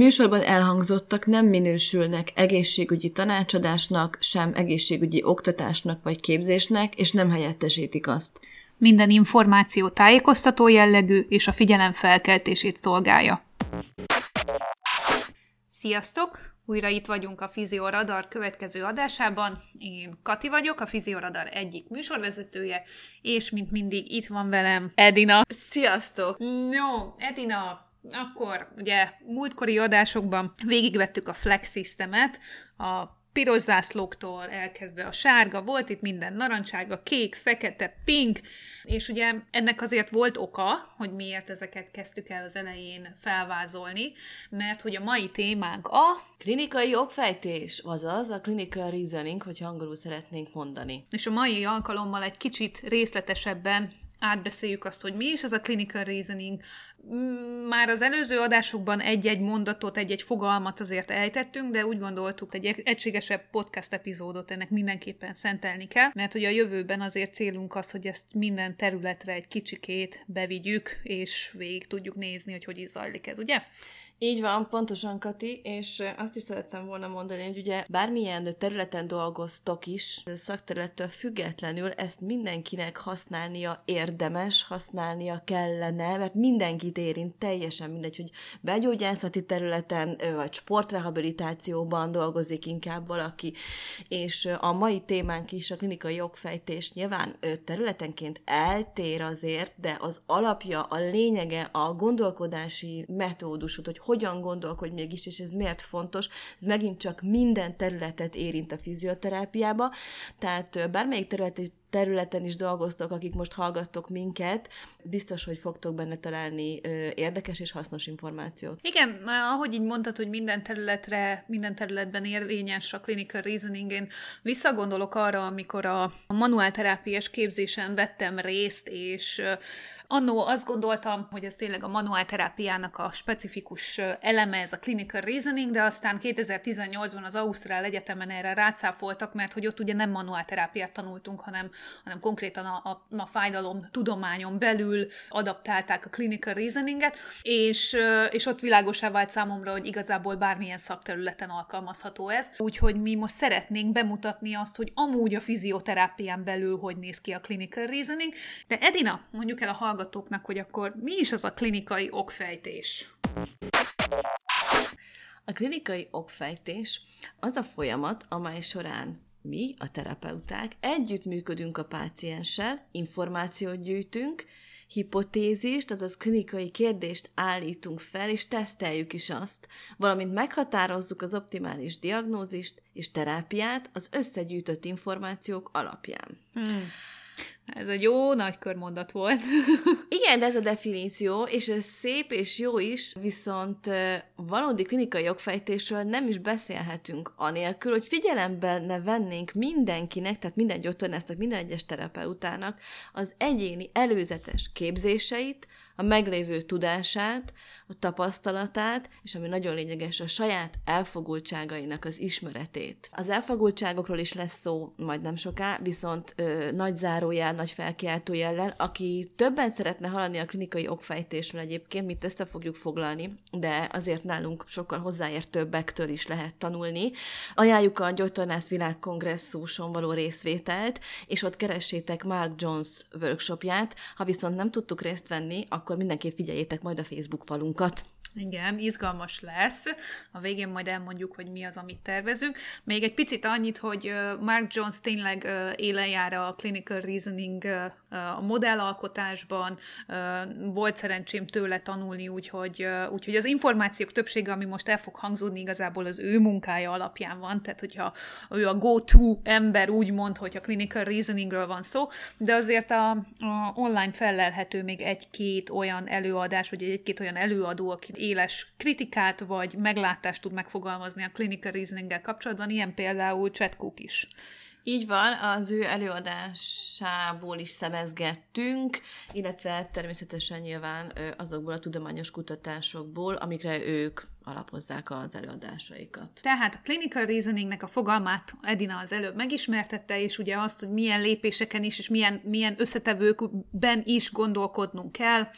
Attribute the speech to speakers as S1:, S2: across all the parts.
S1: Műsorban elhangzottak nem minősülnek egészségügyi tanácsadásnak, sem egészségügyi oktatásnak vagy képzésnek, és nem helyettesítik azt.
S2: Minden információ tájékoztató jellegű és a figyelem felkeltését szolgálja. Sziasztok! Újra itt vagyunk a Fizioradar következő adásában. Én Kati vagyok, a Fizioradar egyik műsorvezetője, és mint mindig itt van velem Edina.
S1: Sziasztok!
S2: No, Edina, akkor ugye múltkori adásokban végigvettük a Flex Systemet, a piros zászlóktól elkezdve a sárga, volt itt minden narancsága, kék, fekete, pink, és ugye ennek azért volt oka, hogy miért ezeket kezdtük el az elején felvázolni, mert hogy a mai témánk a...
S1: Klinikai okfejtés, azaz a clinical reasoning, hogyha angolul szeretnénk mondani.
S2: És a mai alkalommal egy kicsit részletesebben átbeszéljük azt, hogy mi is ez a clinical reasoning. Mm, Már az előző adásokban egy-egy mondatot, egy-egy fogalmat azért ejtettünk, de úgy gondoltuk, egy egységesebb podcast epizódot ennek mindenképpen szentelni kell, mert hogy a jövőben azért célunk az, hogy ezt minden területre egy kicsikét bevigyük, és végig tudjuk nézni, hogy hogy is zajlik ez, ugye?
S1: Így van, pontosan Kati, és azt is szerettem volna mondani, hogy ugye bármilyen területen dolgoztok is, szakterülettől függetlenül ezt mindenkinek használnia érdemes, használnia kellene, mert mindenkit érint, teljesen mindegy, hogy begyógyászati területen, vagy sportrehabilitációban dolgozik inkább valaki, és a mai témánk is a klinikai jogfejtés nyilván területenként eltér azért, de az alapja, a lényege, a gondolkodási metódusod, hogy hogyan gondolkodj mégis, és ez miért fontos, ez megint csak minden területet érint a fizioterápiába, tehát bármelyik terület, területen is dolgoztok, akik most hallgattok minket, biztos, hogy fogtok benne találni érdekes és hasznos információt.
S2: Igen, ahogy így mondtad, hogy minden területre, minden területben érvényes a clinical reasoning, én visszagondolok arra, amikor a manuálterápiás képzésen vettem részt, és annó azt gondoltam, hogy ez tényleg a manuálterápiának a specifikus eleme, ez a clinical reasoning, de aztán 2018-ban az Ausztrál Egyetemen erre rácáfoltak, mert hogy ott ugye nem manuálterápiát tanultunk, hanem, hanem konkrétan a, a, a fájdalom tudományon belül adaptálták a clinical reasoninget, és, és ott világosá vált számomra, hogy igazából bármilyen szakterületen alkalmazható ez. Úgyhogy mi most szeretnénk bemutatni azt, hogy amúgy a fizioterápián belül hogy néz ki a clinical reasoning. De Edina, mondjuk el a hallgatóknak, hogy akkor mi is az a klinikai okfejtés?
S1: A klinikai okfejtés az a folyamat, amely során mi, a terapeuták, együttműködünk a pácienssel, információt gyűjtünk, hipotézist, azaz klinikai kérdést állítunk fel, és teszteljük is azt, valamint meghatározzuk az optimális diagnózist és terápiát az összegyűjtött információk alapján.
S2: Hmm. Ez egy jó nagy körmondat volt.
S1: Igen, de ez a definíció, és ez szép és jó is, viszont valódi klinikai jogfejtésről nem is beszélhetünk anélkül, hogy figyelembe ne vennénk mindenkinek, tehát minden gyógytornásznak, minden egyes terapeutának az egyéni előzetes képzéseit, a meglévő tudását, a tapasztalatát, és ami nagyon lényeges, a saját elfogultságainak az ismeretét. Az elfogultságokról is lesz szó majd nem soká, viszont ö, nagy zárójel, nagy felkiáltójellel, aki többen szeretne hallani a klinikai okfejtésről egyébként, mit össze fogjuk foglalni, de azért nálunk sokkal hozzáértőbbektől is lehet tanulni. Ajánljuk a Gyógytornász Világkongresszuson való részvételt, és ott keressétek Mark Jones workshopját. Ha viszont nem tudtuk részt venni, akkor mindenképp figyeljétek majd a Facebook falunkat.
S2: Igen, izgalmas lesz. A végén majd elmondjuk, hogy mi az, amit tervezünk. Még egy picit annyit, hogy Mark Jones tényleg élen jár a clinical reasoning a modellalkotásban. Volt szerencsém tőle tanulni, úgyhogy, úgyhogy az információk többsége, ami most el fog hangzódni, igazából az ő munkája alapján van. Tehát, hogyha ő a go-to ember úgy mond, hogy a clinical reasoningről van szó, de azért a, a online felelhető még egy-két olyan előadás, vagy egy-két olyan előadó, aki éles kritikát vagy meglátást tud megfogalmazni a clinical reasoning kapcsolatban, ilyen például Chad Cook is.
S1: Így van, az ő előadásából is szemezgettünk, illetve természetesen nyilván azokból a tudományos kutatásokból, amikre ők alapozzák az előadásaikat.
S2: Tehát a clinical reasoningnek a fogalmát Edina az előbb megismertette, és ugye azt, hogy milyen lépéseken is, és milyen, milyen összetevőkben is gondolkodnunk kell,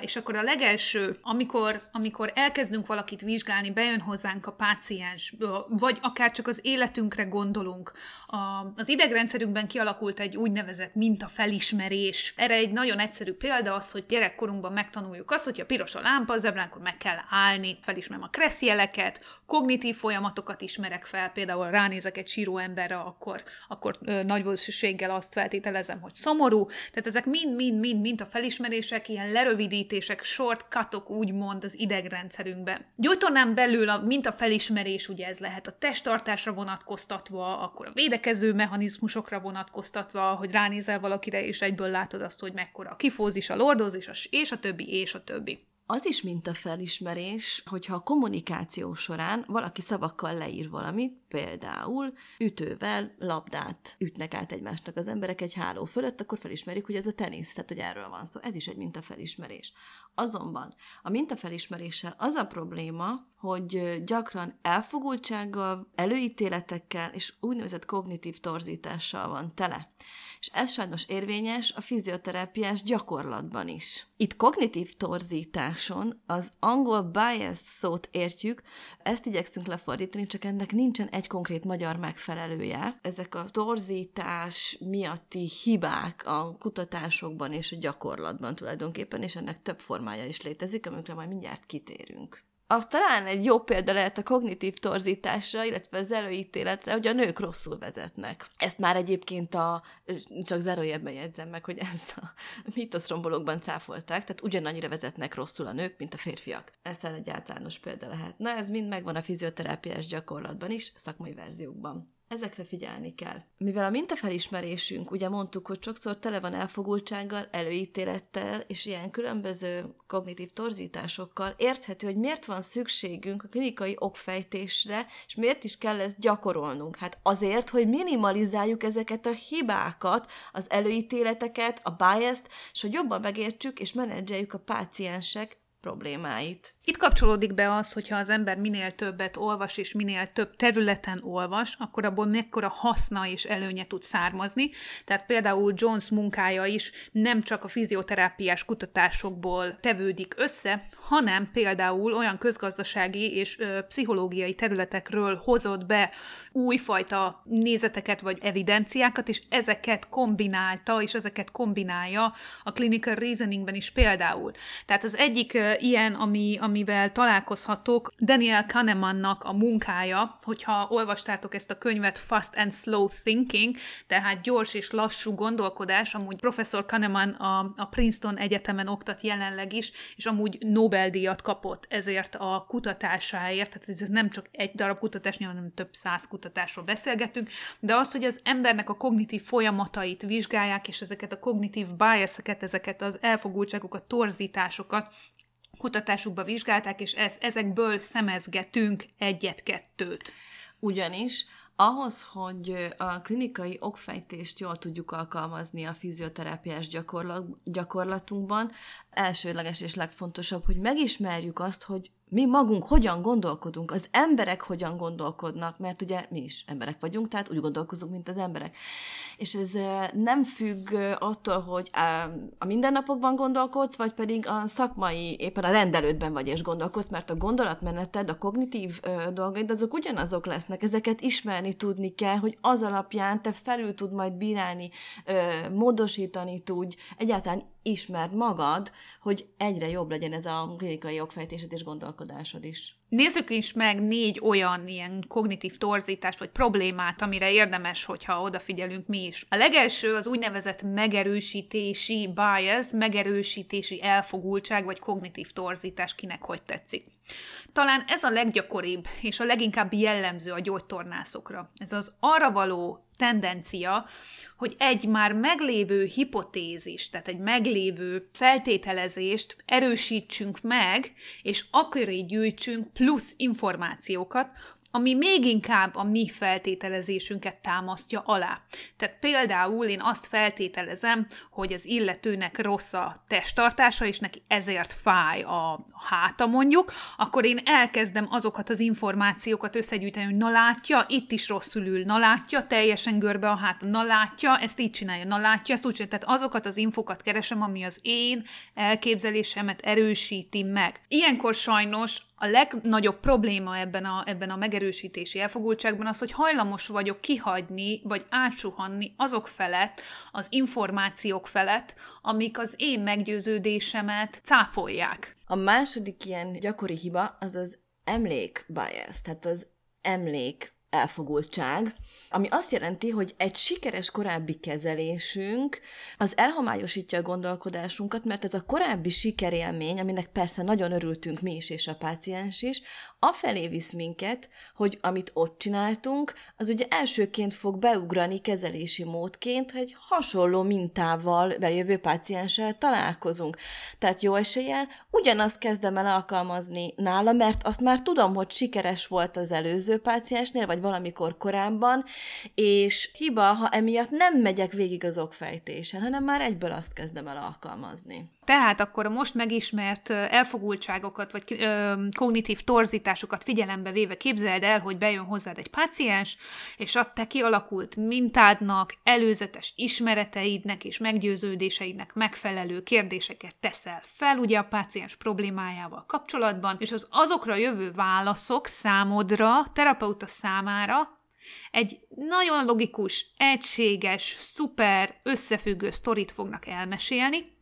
S2: és akkor a legelső, amikor, amikor elkezdünk valakit vizsgálni, bejön hozzánk a páciens, vagy akár csak az életünkre gondolunk, a, az idegrendszerünkben kialakult egy úgynevezett mintafelismerés. Erre egy nagyon egyszerű példa az, hogy gyerekkorunkban megtanuljuk azt, hogy a piros a lámpa, az ebránkor meg kell állni, felismerem a kresszjeleket, kognitív folyamatokat ismerek fel, például ránézek egy síró emberre, akkor, akkor ö, nagy valószínűséggel azt feltételezem, hogy szomorú. Tehát ezek mind-mind-mind-mind a felismerések, ilyen lerövidítések, shortcutok úgymond az idegrendszerünkben. Gyógytornán belül a mintafelismerés, ugye ez lehet a testtartásra vonatkoztatva, akkor a védekező mechanizmusokra vonatkoztatva, hogy ránézel valakire, és egyből látod azt, hogy mekkora a kifózis, a lordózis, és a többi, és a többi
S1: az is mint a felismerés, hogyha a kommunikáció során valaki szavakkal leír valamit, például ütővel labdát ütnek át egymásnak az emberek egy háló fölött, akkor felismerik, hogy ez a tenisz, tehát hogy erről van szó. Ez is egy mintafelismerés. Azonban a mintafelismeréssel az a probléma, hogy gyakran elfogultsággal, előítéletekkel és úgynevezett kognitív torzítással van tele és ez sajnos érvényes a fizioterápiás gyakorlatban is. Itt kognitív torzításon az angol bias szót értjük, ezt igyekszünk lefordítani, csak ennek nincsen egy konkrét magyar megfelelője. Ezek a torzítás miatti hibák a kutatásokban és a gyakorlatban tulajdonképpen, és ennek több formája is létezik, amikre majd mindjárt kitérünk. A, talán egy jó példa lehet a kognitív torzításra, illetve az előítéletre, hogy a nők rosszul vezetnek. Ezt már egyébként a, csak zárójelben jegyzem meg, hogy ezt a mítoszrombolókban cáfolták, tehát ugyanannyira vezetnek rosszul a nők, mint a férfiak. Ez egy általános példa lehet. Na, ez mind megvan a fizioterápiás gyakorlatban is, szakmai verziókban. Ezekre figyelni kell. Mivel a mintafelismerésünk, ugye mondtuk, hogy sokszor tele van elfogultsággal, előítélettel és ilyen különböző kognitív torzításokkal, érthető, hogy miért van szükségünk a klinikai okfejtésre, és miért is kell ezt gyakorolnunk. Hát azért, hogy minimalizáljuk ezeket a hibákat, az előítéleteket, a bias-t, és hogy jobban megértsük és menedzseljük a páciensek problémáit.
S2: Itt kapcsolódik be az, hogyha az ember minél többet olvas, és minél több területen olvas, akkor abból mekkora haszna és előnye tud származni. Tehát például Jones munkája is nem csak a fizioterápiás kutatásokból tevődik össze, hanem például olyan közgazdasági és ö, pszichológiai területekről hozott be újfajta nézeteket vagy evidenciákat, és ezeket kombinálta, és ezeket kombinálja a clinical reasoningben is például. Tehát az egyik ö, ilyen, ami, ami amivel találkozhatok, Daniel Kahnemannak a munkája, hogyha olvastátok ezt a könyvet Fast and Slow Thinking, tehát gyors és lassú gondolkodás, amúgy professzor Kahneman a, a Princeton Egyetemen oktat jelenleg is, és amúgy Nobel-díjat kapott ezért a kutatásáért, tehát ez nem csak egy darab kutatás, hanem több száz kutatásról beszélgetünk, de az, hogy az embernek a kognitív folyamatait vizsgálják, és ezeket a kognitív bias-eket, ezeket az elfogultságokat, torzításokat kutatásukba vizsgálták, és ez, ezekből szemezgetünk egyet-kettőt.
S1: Ugyanis ahhoz, hogy a klinikai okfejtést jól tudjuk alkalmazni a fizioterápiás gyakorlat, gyakorlatunkban, elsőleges és legfontosabb, hogy megismerjük azt, hogy mi magunk hogyan gondolkodunk, az emberek hogyan gondolkodnak, mert ugye mi is emberek vagyunk, tehát úgy gondolkozunk, mint az emberek. És ez nem függ attól, hogy a mindennapokban gondolkodsz, vagy pedig a szakmai, éppen a rendelődben vagy és gondolkodsz, mert a gondolatmeneted, a kognitív dolgaid, azok ugyanazok lesznek, ezeket ismerni tudni kell, hogy az alapján te felül tud majd bírálni, módosítani tudj, egyáltalán ismerd magad, hogy egyre jobb legyen ez a klinikai jogfejtésed és gondolkodásod is.
S2: Nézzük is meg négy olyan ilyen kognitív torzítást vagy problémát, amire érdemes, hogyha odafigyelünk mi is. A legelső az úgynevezett megerősítési bias, megerősítési elfogultság vagy kognitív torzítás, kinek hogy tetszik. Talán ez a leggyakoribb és a leginkább jellemző a gyógytornászokra. Ez az arra való tendencia, hogy egy már meglévő hipotézis, tehát egy meglévő feltételezést erősítsünk meg, és akkor gyűjtsünk plusz információkat, ami még inkább a mi feltételezésünket támasztja alá. Tehát például én azt feltételezem, hogy az illetőnek rossz a testtartása, és neki ezért fáj a háta mondjuk, akkor én elkezdem azokat az információkat összegyűjteni, hogy na látja, itt is rosszul ül, na látja, teljesen görbe a háta, na látja, ezt így csinálja, na látja, ezt úgy csinálja. Tehát azokat az infokat keresem, ami az én elképzelésemet erősíti meg. Ilyenkor sajnos a legnagyobb probléma ebben a, ebben a megerősítési elfogultságban az, hogy hajlamos vagyok kihagyni, vagy átsuhanni azok felett, az információk felett, amik az én meggyőződésemet cáfolják.
S1: A második ilyen gyakori hiba az az emlék bias, tehát az emlék elfogultság, ami azt jelenti, hogy egy sikeres korábbi kezelésünk az elhomályosítja a gondolkodásunkat, mert ez a korábbi sikerélmény, aminek persze nagyon örültünk mi is és a páciens is, afelé visz minket, hogy amit ott csináltunk, az ugye elsőként fog beugrani kezelési módként, hogy hasonló mintával bejövő pácienssel találkozunk. Tehát jó eséllyel ugyanazt kezdem el alkalmazni nála, mert azt már tudom, hogy sikeres volt az előző páciensnél, vagy valamikor korábban, és hiba, ha emiatt nem megyek végig az okfejtésen, hanem már egyből azt kezdem el alkalmazni.
S2: Tehát akkor a most megismert elfogultságokat, vagy ö, kognitív torzításokat figyelembe véve képzeld el, hogy bejön hozzád egy páciens, és a te kialakult mintádnak, előzetes ismereteidnek és meggyőződéseidnek megfelelő kérdéseket teszel fel, ugye a páciens problémájával kapcsolatban, és az azokra jövő válaszok számodra, terapeuta számára egy nagyon logikus, egységes, szuper, összefüggő sztorit fognak elmesélni,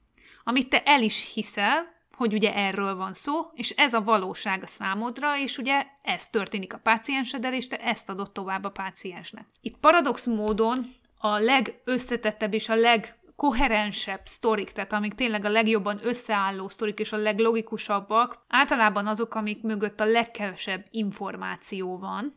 S2: amit te el is hiszel, hogy ugye erről van szó, és ez a valóság a számodra, és ugye ez történik a pácienseddel, és te ezt adod tovább a páciensnek. Itt paradox módon a legösszetettebb és a leg koherensebb sztorik, tehát amik tényleg a legjobban összeálló sztorik és a leglogikusabbak, általában azok, amik mögött a legkevesebb információ van,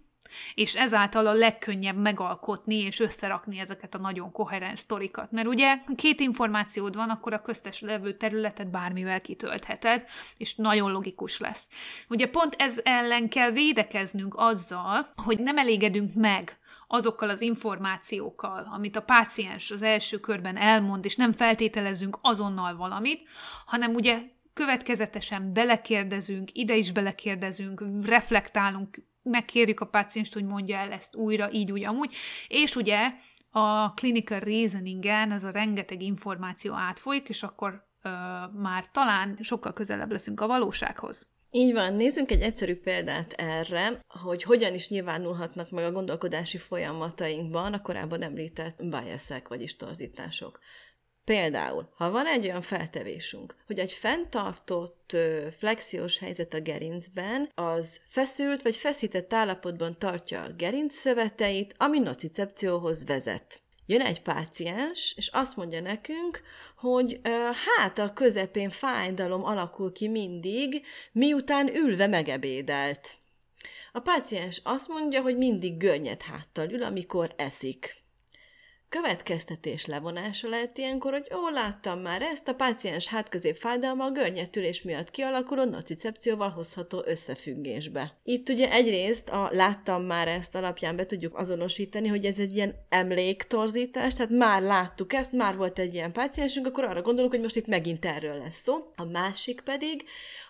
S2: és ezáltal a legkönnyebb megalkotni és összerakni ezeket a nagyon koherens sztorikat. Mert ugye két információd van, akkor a köztes levő területet bármivel kitöltheted, és nagyon logikus lesz. Ugye pont ez ellen kell védekeznünk azzal, hogy nem elégedünk meg azokkal az információkkal, amit a páciens az első körben elmond, és nem feltételezünk azonnal valamit, hanem ugye következetesen belekérdezünk, ide is belekérdezünk, reflektálunk, megkérjük a pácienst, hogy mondja el ezt újra, így, úgy, amúgy, és ugye a clinical reasoningen ez a rengeteg információ átfolyik, és akkor ö, már talán sokkal közelebb leszünk a valósághoz.
S1: Így van, nézzünk egy egyszerű példát erre, hogy hogyan is nyilvánulhatnak meg a gondolkodási folyamatainkban a korábban említett biaszek, vagyis torzítások. Például, ha van egy olyan feltevésünk, hogy egy fenntartott flexiós helyzet a gerincben, az feszült vagy feszített állapotban tartja a gerinc szöveteit, ami nocicepcióhoz vezet. Jön egy páciens, és azt mondja nekünk, hogy hát a közepén fájdalom alakul ki mindig, miután ülve megebédelt. A páciens azt mondja, hogy mindig görnyed háttal ül, amikor eszik. Következtetés levonása lehet ilyenkor, hogy ó, láttam már ezt, a páciens hátközép fájdalma a görnyetülés miatt kialakuló nocicepcióval hozható összefüggésbe. Itt ugye egyrészt a láttam már ezt alapján be tudjuk azonosítani, hogy ez egy ilyen emléktorzítás, tehát már láttuk ezt, már volt egy ilyen páciensünk, akkor arra gondolunk, hogy most itt megint erről lesz szó. A másik pedig,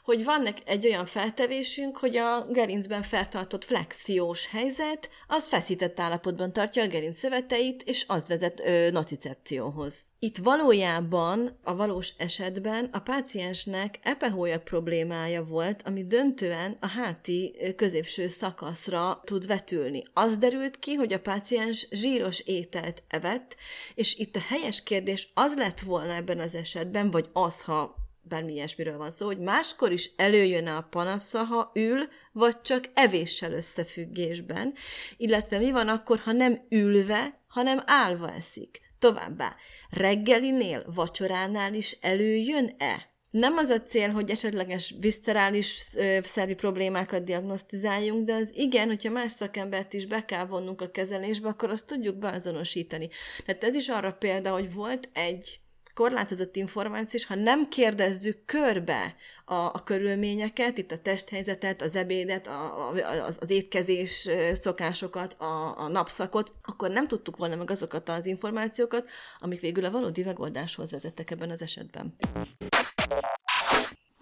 S1: hogy van egy olyan feltevésünk, hogy a gerincben feltartott flexiós helyzet, az feszített állapotban tartja a gerinc szöveteit, és az vezet ö, nocicepcióhoz. Itt valójában, a valós esetben a páciensnek epehólyag problémája volt, ami döntően a háti középső szakaszra tud vetülni. Az derült ki, hogy a páciens zsíros ételt evett, és itt a helyes kérdés az lett volna ebben az esetben, vagy az, ha bármi ilyesmiről van szó, hogy máskor is előjön a panasza, ha ül, vagy csak evéssel összefüggésben, illetve mi van akkor, ha nem ülve, hanem állva eszik. Továbbá, reggelinél, vacsoránál is előjön-e? Nem az a cél, hogy esetleges viszcerális szervi problémákat diagnosztizáljunk, de az igen, hogyha más szakembert is be kell vonnunk a kezelésbe, akkor azt tudjuk beazonosítani. Tehát ez is arra példa, hogy volt egy korlátozott információ, és ha nem kérdezzük körbe a, a körülményeket, itt a testhelyzetet, az ebédet, a, a, az, az étkezés szokásokat, a, a napszakot, akkor nem tudtuk volna meg azokat az információkat, amik végül a valódi megoldáshoz vezettek ebben az esetben.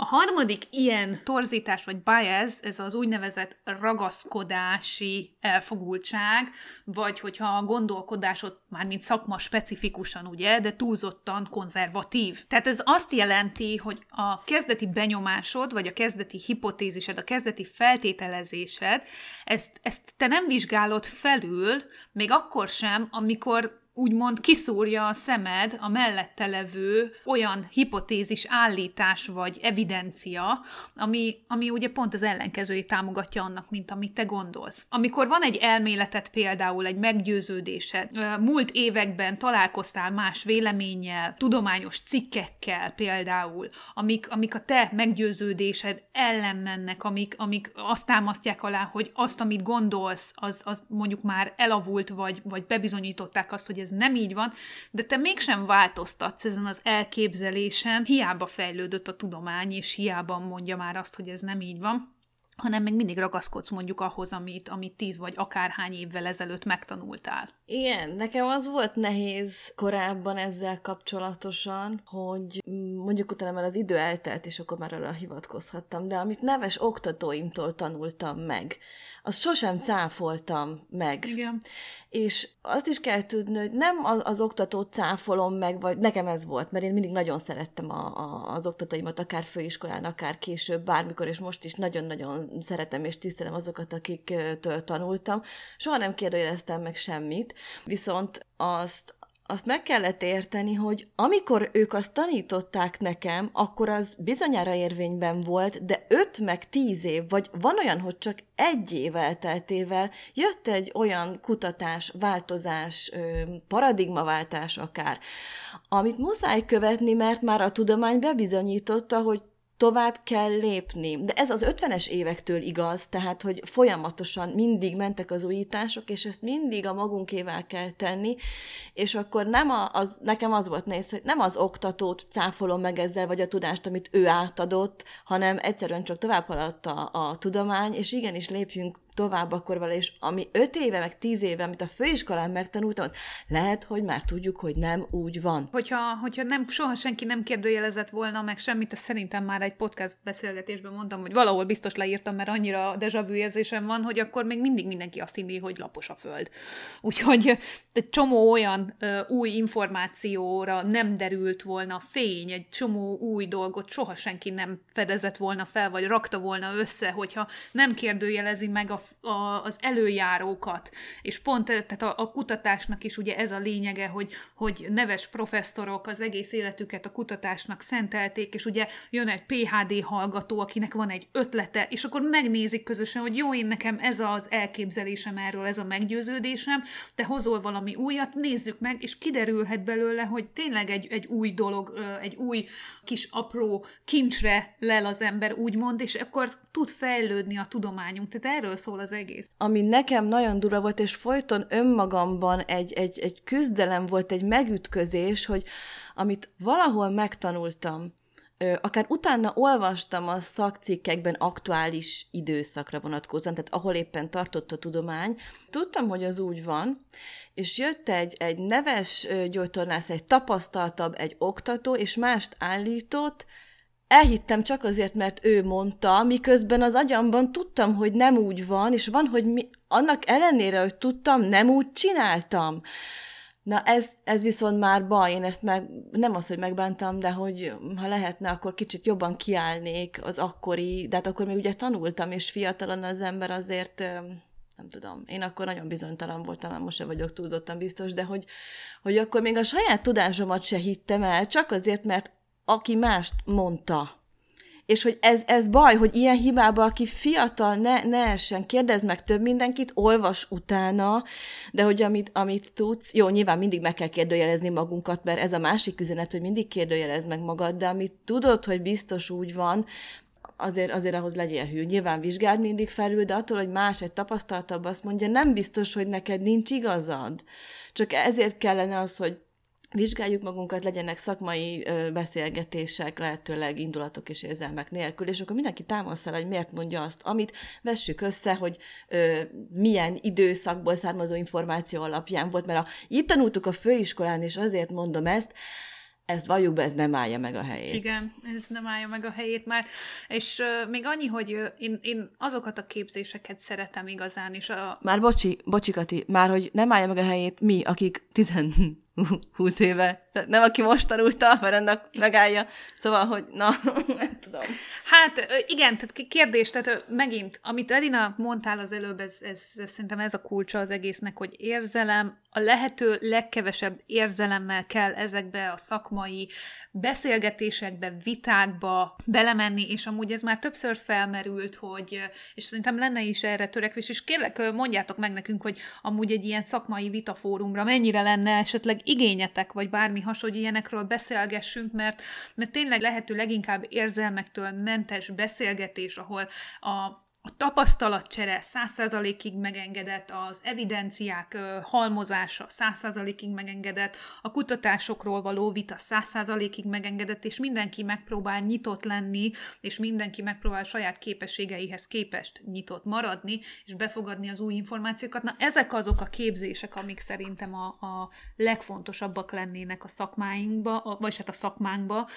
S2: Harmadik ilyen torzítás vagy bias, ez az úgynevezett ragaszkodási elfogultság, vagy hogyha a gondolkodásod már mint szakma specifikusan, ugye, de túlzottan konzervatív. Tehát ez azt jelenti, hogy a kezdeti benyomásod, vagy a kezdeti hipotézised, a kezdeti feltételezésed, ezt, ezt te nem vizsgálod felül, még akkor sem, amikor úgymond kiszúrja a szemed a mellette levő olyan hipotézis állítás vagy evidencia, ami, ami ugye pont az ellenkezőjét támogatja annak, mint amit te gondolsz. Amikor van egy elméletet például, egy meggyőződésed, múlt években találkoztál más véleménnyel, tudományos cikkekkel például, amik, amik a te meggyőződésed ellen mennek, amik, amik azt támasztják alá, hogy azt, amit gondolsz, az, az mondjuk már elavult, vagy, vagy bebizonyították azt, hogy ez ez nem így van, de te mégsem változtatsz ezen az elképzelésen, hiába fejlődött a tudomány, és hiába mondja már azt, hogy ez nem így van hanem még mindig ragaszkodsz mondjuk ahhoz, amit, amit tíz vagy akárhány évvel ezelőtt megtanultál.
S1: Igen, nekem az volt nehéz korábban ezzel kapcsolatosan, hogy mondjuk utána már az idő eltelt, és akkor már arra hivatkozhattam, de amit neves oktatóimtól tanultam meg, azt sosem cáfoltam meg.
S2: Igen.
S1: És azt is kell tudni, hogy nem az, az oktatót cáfolom meg, vagy nekem ez volt, mert én mindig nagyon szerettem a, a, az oktatóimat, akár főiskolán, akár később, bármikor, és most is nagyon-nagyon szeretem és tisztelem azokat, akiktől tanultam. Soha nem kérdőjeleztem meg semmit, viszont azt azt meg kellett érteni, hogy amikor ők azt tanították nekem, akkor az bizonyára érvényben volt, de öt meg tíz év, vagy van olyan, hogy csak egy év elteltével jött egy olyan kutatás, változás, paradigmaváltás akár, amit muszáj követni, mert már a tudomány bebizonyította, hogy tovább kell lépni. De ez az 50-es évektől igaz, tehát, hogy folyamatosan mindig mentek az újítások, és ezt mindig a magunkével kell tenni, és akkor nem a, az, nekem az volt nehéz, hogy nem az oktatót cáfolom meg ezzel, vagy a tudást, amit ő átadott, hanem egyszerűen csak tovább haladt a, tudomány, és igenis lépjünk tovább akkor vele, és ami öt éve, meg tíz éve, amit a főiskolán megtanultam, az lehet, hogy már tudjuk, hogy nem úgy van.
S2: Hogyha, hogyha nem, soha senki nem kérdőjelezett volna meg semmit, azt szerintem már egy podcast beszélgetésben mondtam, hogy valahol biztos leírtam, mert annyira deja vu érzésem van, hogy akkor még mindig mindenki azt hinni, hogy lapos a föld. Úgyhogy egy csomó olyan ö, új információra nem derült volna fény, egy csomó új dolgot soha senki nem fedezett volna fel, vagy rakta volna össze, hogyha nem kérdőjelezi meg a a, az előjárókat, és pont tehát a, a kutatásnak is ugye ez a lényege, hogy, hogy neves professzorok az egész életüket a kutatásnak szentelték, és ugye jön egy PHD hallgató, akinek van egy ötlete, és akkor megnézik közösen, hogy jó, én nekem ez az elképzelésem erről, ez a meggyőződésem, te hozol valami újat, nézzük meg, és kiderülhet belőle, hogy tényleg egy, egy új dolog, egy új kis apró kincsre lel az ember, úgymond, és akkor tud fejlődni a tudományunk. Tehát erről szól az egész.
S1: Ami nekem nagyon dura volt, és folyton önmagamban egy, egy, egy küzdelem volt, egy megütközés, hogy amit valahol megtanultam, akár utána olvastam a szakcikkekben aktuális időszakra vonatkozóan, tehát ahol éppen tartott a tudomány, tudtam, hogy az úgy van, és jött egy, egy neves gyógytornász, egy tapasztaltabb, egy oktató, és mást állított, elhittem csak azért, mert ő mondta, miközben az agyamban tudtam, hogy nem úgy van, és van, hogy mi, annak ellenére, hogy tudtam, nem úgy csináltam. Na ez, ez viszont már baj, én ezt meg, nem az, hogy megbántam, de hogy ha lehetne, akkor kicsit jobban kiállnék az akkori, de hát akkor még ugye tanultam, és fiatalon az ember azért, nem tudom, én akkor nagyon bizonytalan voltam, már most se vagyok túlzottan biztos, de hogy, hogy akkor még a saját tudásomat se hittem el, csak azért, mert aki mást mondta. És hogy ez, ez baj, hogy ilyen hibába, aki fiatal, ne, ne essen, kérdezz meg több mindenkit, olvas utána, de hogy amit, amit tudsz, jó, nyilván mindig meg kell kérdőjelezni magunkat, mert ez a másik üzenet, hogy mindig kérdőjelez meg magad, de amit tudod, hogy biztos úgy van, azért, azért ahhoz legyél hű. Nyilván vizsgáld mindig felül, de attól, hogy más egy tapasztaltabb azt mondja, nem biztos, hogy neked nincs igazad. Csak ezért kellene az, hogy vizsgáljuk magunkat, legyenek szakmai beszélgetések, lehetőleg indulatok és érzelmek nélkül, és akkor mindenki támaszol, hogy miért mondja azt, amit vessük össze, hogy ö, milyen időszakból származó információ alapján volt, mert a, itt tanultuk a főiskolán, és azért mondom ezt, ezt valljuk be, ez nem állja meg a helyét.
S2: Igen, ez nem állja meg a helyét már. És uh, még annyi, hogy uh, én, én azokat a képzéseket szeretem igazán is. A...
S1: Már bocsi, bocsi Kati, már hogy nem állja meg a helyét mi, akik tizen 20 éve. Tehát nem aki most tanulta, mert ennek megállja. Szóval, hogy na, nem tudom.
S2: Hát igen, tehát kérdés, tehát megint, amit Edina mondtál az előbb, ez, ez, ez szerintem ez a kulcsa az egésznek, hogy érzelem, a lehető legkevesebb érzelemmel kell ezekbe a szakmai beszélgetésekbe, vitákba belemenni, és amúgy ez már többször felmerült, hogy, és szerintem lenne is erre törekvés, és kérlek, mondjátok meg nekünk, hogy amúgy egy ilyen szakmai vitafórumra mennyire lenne esetleg igényetek, vagy bármi hasonló, hogy ilyenekről beszélgessünk, mert, mert tényleg lehető leginkább érzelmektől mentes beszélgetés, ahol a a tapasztalatcsere 100%-ig megengedett, az evidenciák halmozása 100%-ig megengedett, a kutatásokról való vita 100%-ig megengedett, és mindenki megpróbál nyitott lenni, és mindenki megpróbál saját képességeihez képest nyitott maradni, és befogadni az új információkat. Na, ezek azok a képzések, amik szerintem a, a legfontosabbak lennének a szakmáinkba, vagy hát a szakmánkba,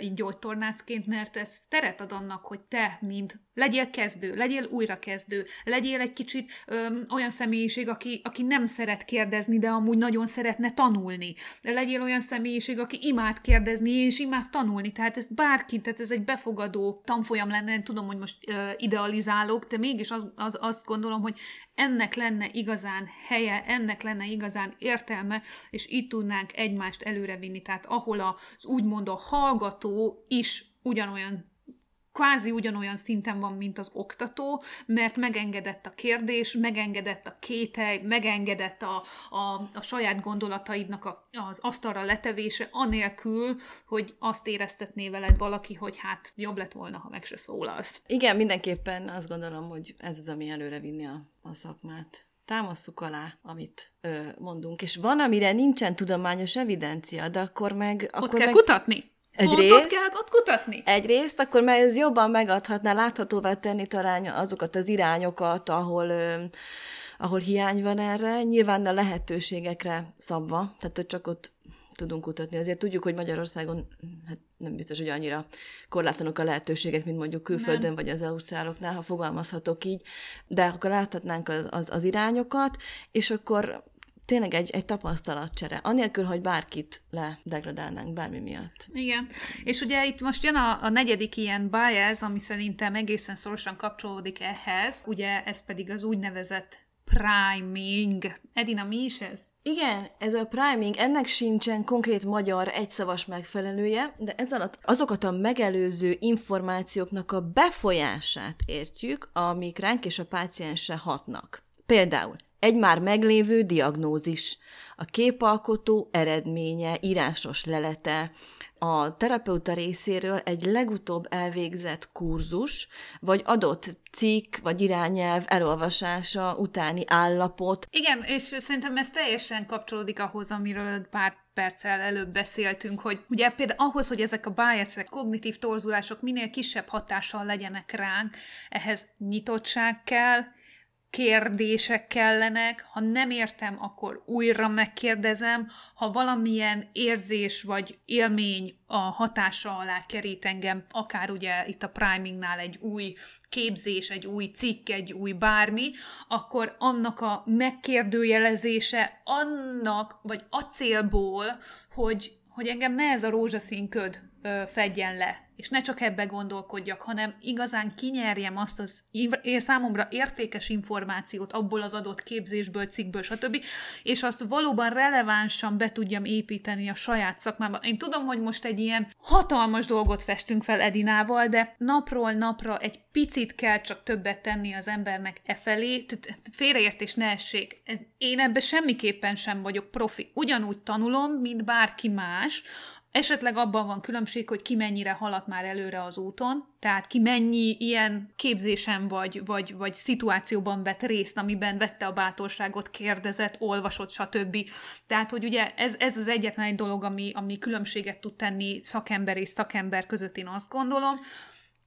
S2: így gyógytornászként, mert ez teret ad annak, hogy te, mint legyél kezdő, legyél újrakezdő, legyél egy kicsit öm, olyan személyiség, aki, aki nem szeret kérdezni, de amúgy nagyon szeretne tanulni. Legyél olyan személyiség, aki imád kérdezni és imád tanulni. Tehát ez bárki, tehát ez egy befogadó tanfolyam lenne, én tudom, hogy most ö, idealizálok, de mégis az, az, azt gondolom, hogy ennek lenne igazán helye, ennek lenne igazán értelme, és itt tudnánk egymást előrevinni. Tehát ahol az úgymond a hallgató is ugyanolyan kvázi ugyanolyan szinten van, mint az oktató, mert megengedett a kérdés, megengedett a kételj, megengedett a, a, a saját gondolataidnak a, az asztalra letevése, anélkül, hogy azt éreztetné veled valaki, hogy hát jobb lett volna, ha meg se szólalsz.
S1: Igen, mindenképpen azt gondolom, hogy ez az, ami előre vinni a, a szakmát támasszuk alá, amit ö, mondunk. És van, amire nincsen tudományos evidencia, de akkor meg...
S2: Ott
S1: akkor
S2: kell
S1: meg...
S2: kutatni.
S1: Egyrészt,
S2: ott kell ott kutatni.
S1: Egyrészt, akkor már ez jobban megadhatná, láthatóvá tenni talán azokat az irányokat, ahol, ahol hiány van erre, nyilván a lehetőségekre szabva, tehát hogy csak ott tudunk kutatni. Azért tudjuk, hogy Magyarországon hát nem biztos, hogy annyira korlátlanok a lehetőségek, mint mondjuk külföldön nem. vagy az ausztráloknál, ha fogalmazhatok így, de akkor láthatnánk az, az, az irányokat, és akkor tényleg egy, egy tapasztalatcsere, anélkül, hogy bárkit ledegradálnánk bármi miatt.
S2: Igen, és ugye itt most jön a, a negyedik ilyen bias, ami szerintem egészen szorosan kapcsolódik ehhez, ugye ez pedig az úgynevezett priming. Edina, mi is ez?
S1: Igen, ez a priming, ennek sincsen konkrét magyar egyszavas megfelelője, de ez alatt azokat a megelőző információknak a befolyását értjük, amik ránk és a páciensre hatnak. Például egy már meglévő diagnózis, a képalkotó eredménye, írásos lelete, a terapeuta részéről egy legutóbb elvégzett kurzus, vagy adott cikk, vagy irányelv elolvasása utáni állapot.
S2: Igen, és szerintem ez teljesen kapcsolódik ahhoz, amiről pár perccel előbb beszéltünk, hogy ugye például ahhoz, hogy ezek a biasek, kognitív torzulások minél kisebb hatással legyenek ránk, ehhez nyitottság kell, kérdések kellenek, ha nem értem, akkor újra megkérdezem, ha valamilyen érzés vagy élmény a hatása alá kerít engem, akár ugye itt a primingnál egy új képzés, egy új cikk, egy új bármi, akkor annak a megkérdőjelezése annak, vagy a célból, hogy, hogy engem ne ez a rózsaszín köd fedjen le, és ne csak ebbe gondolkodjak, hanem igazán kinyerjem azt az számomra értékes információt abból az adott képzésből, cikkből, stb., és azt valóban relevánsan be tudjam építeni a saját szakmába. Én tudom, hogy most egy ilyen hatalmas dolgot festünk fel Edinával, de napról napra egy picit kell csak többet tenni az embernek e felé, félreértés ne essék. Én ebbe semmiképpen sem vagyok profi. Ugyanúgy tanulom, mint bárki más, Esetleg abban van különbség, hogy ki mennyire haladt már előre az úton, tehát ki mennyi ilyen képzésen vagy, vagy, vagy szituációban vett részt, amiben vette a bátorságot, kérdezett, olvasott, stb. Tehát, hogy ugye ez, ez az egyetlen egy dolog, ami, ami különbséget tud tenni szakember és szakember között, én azt gondolom.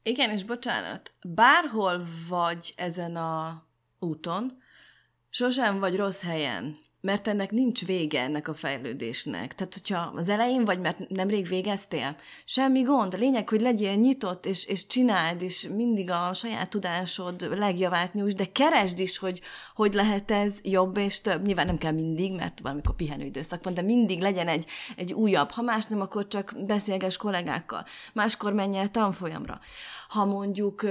S1: Igen, és bocsánat, bárhol vagy ezen a úton, sosem vagy rossz helyen mert ennek nincs vége ennek a fejlődésnek. Tehát, hogyha az elején vagy, mert nemrég végeztél, semmi gond. A lényeg, hogy legyél nyitott, és, és csináld, és mindig a saját tudásod legjavát nyújts, de keresd is, hogy hogy lehet ez jobb és több. Nyilván nem kell mindig, mert valamikor pihenő időszak van, de mindig legyen egy, egy újabb. Ha más nem, akkor csak beszélges kollégákkal. Máskor menj el tanfolyamra. Ha mondjuk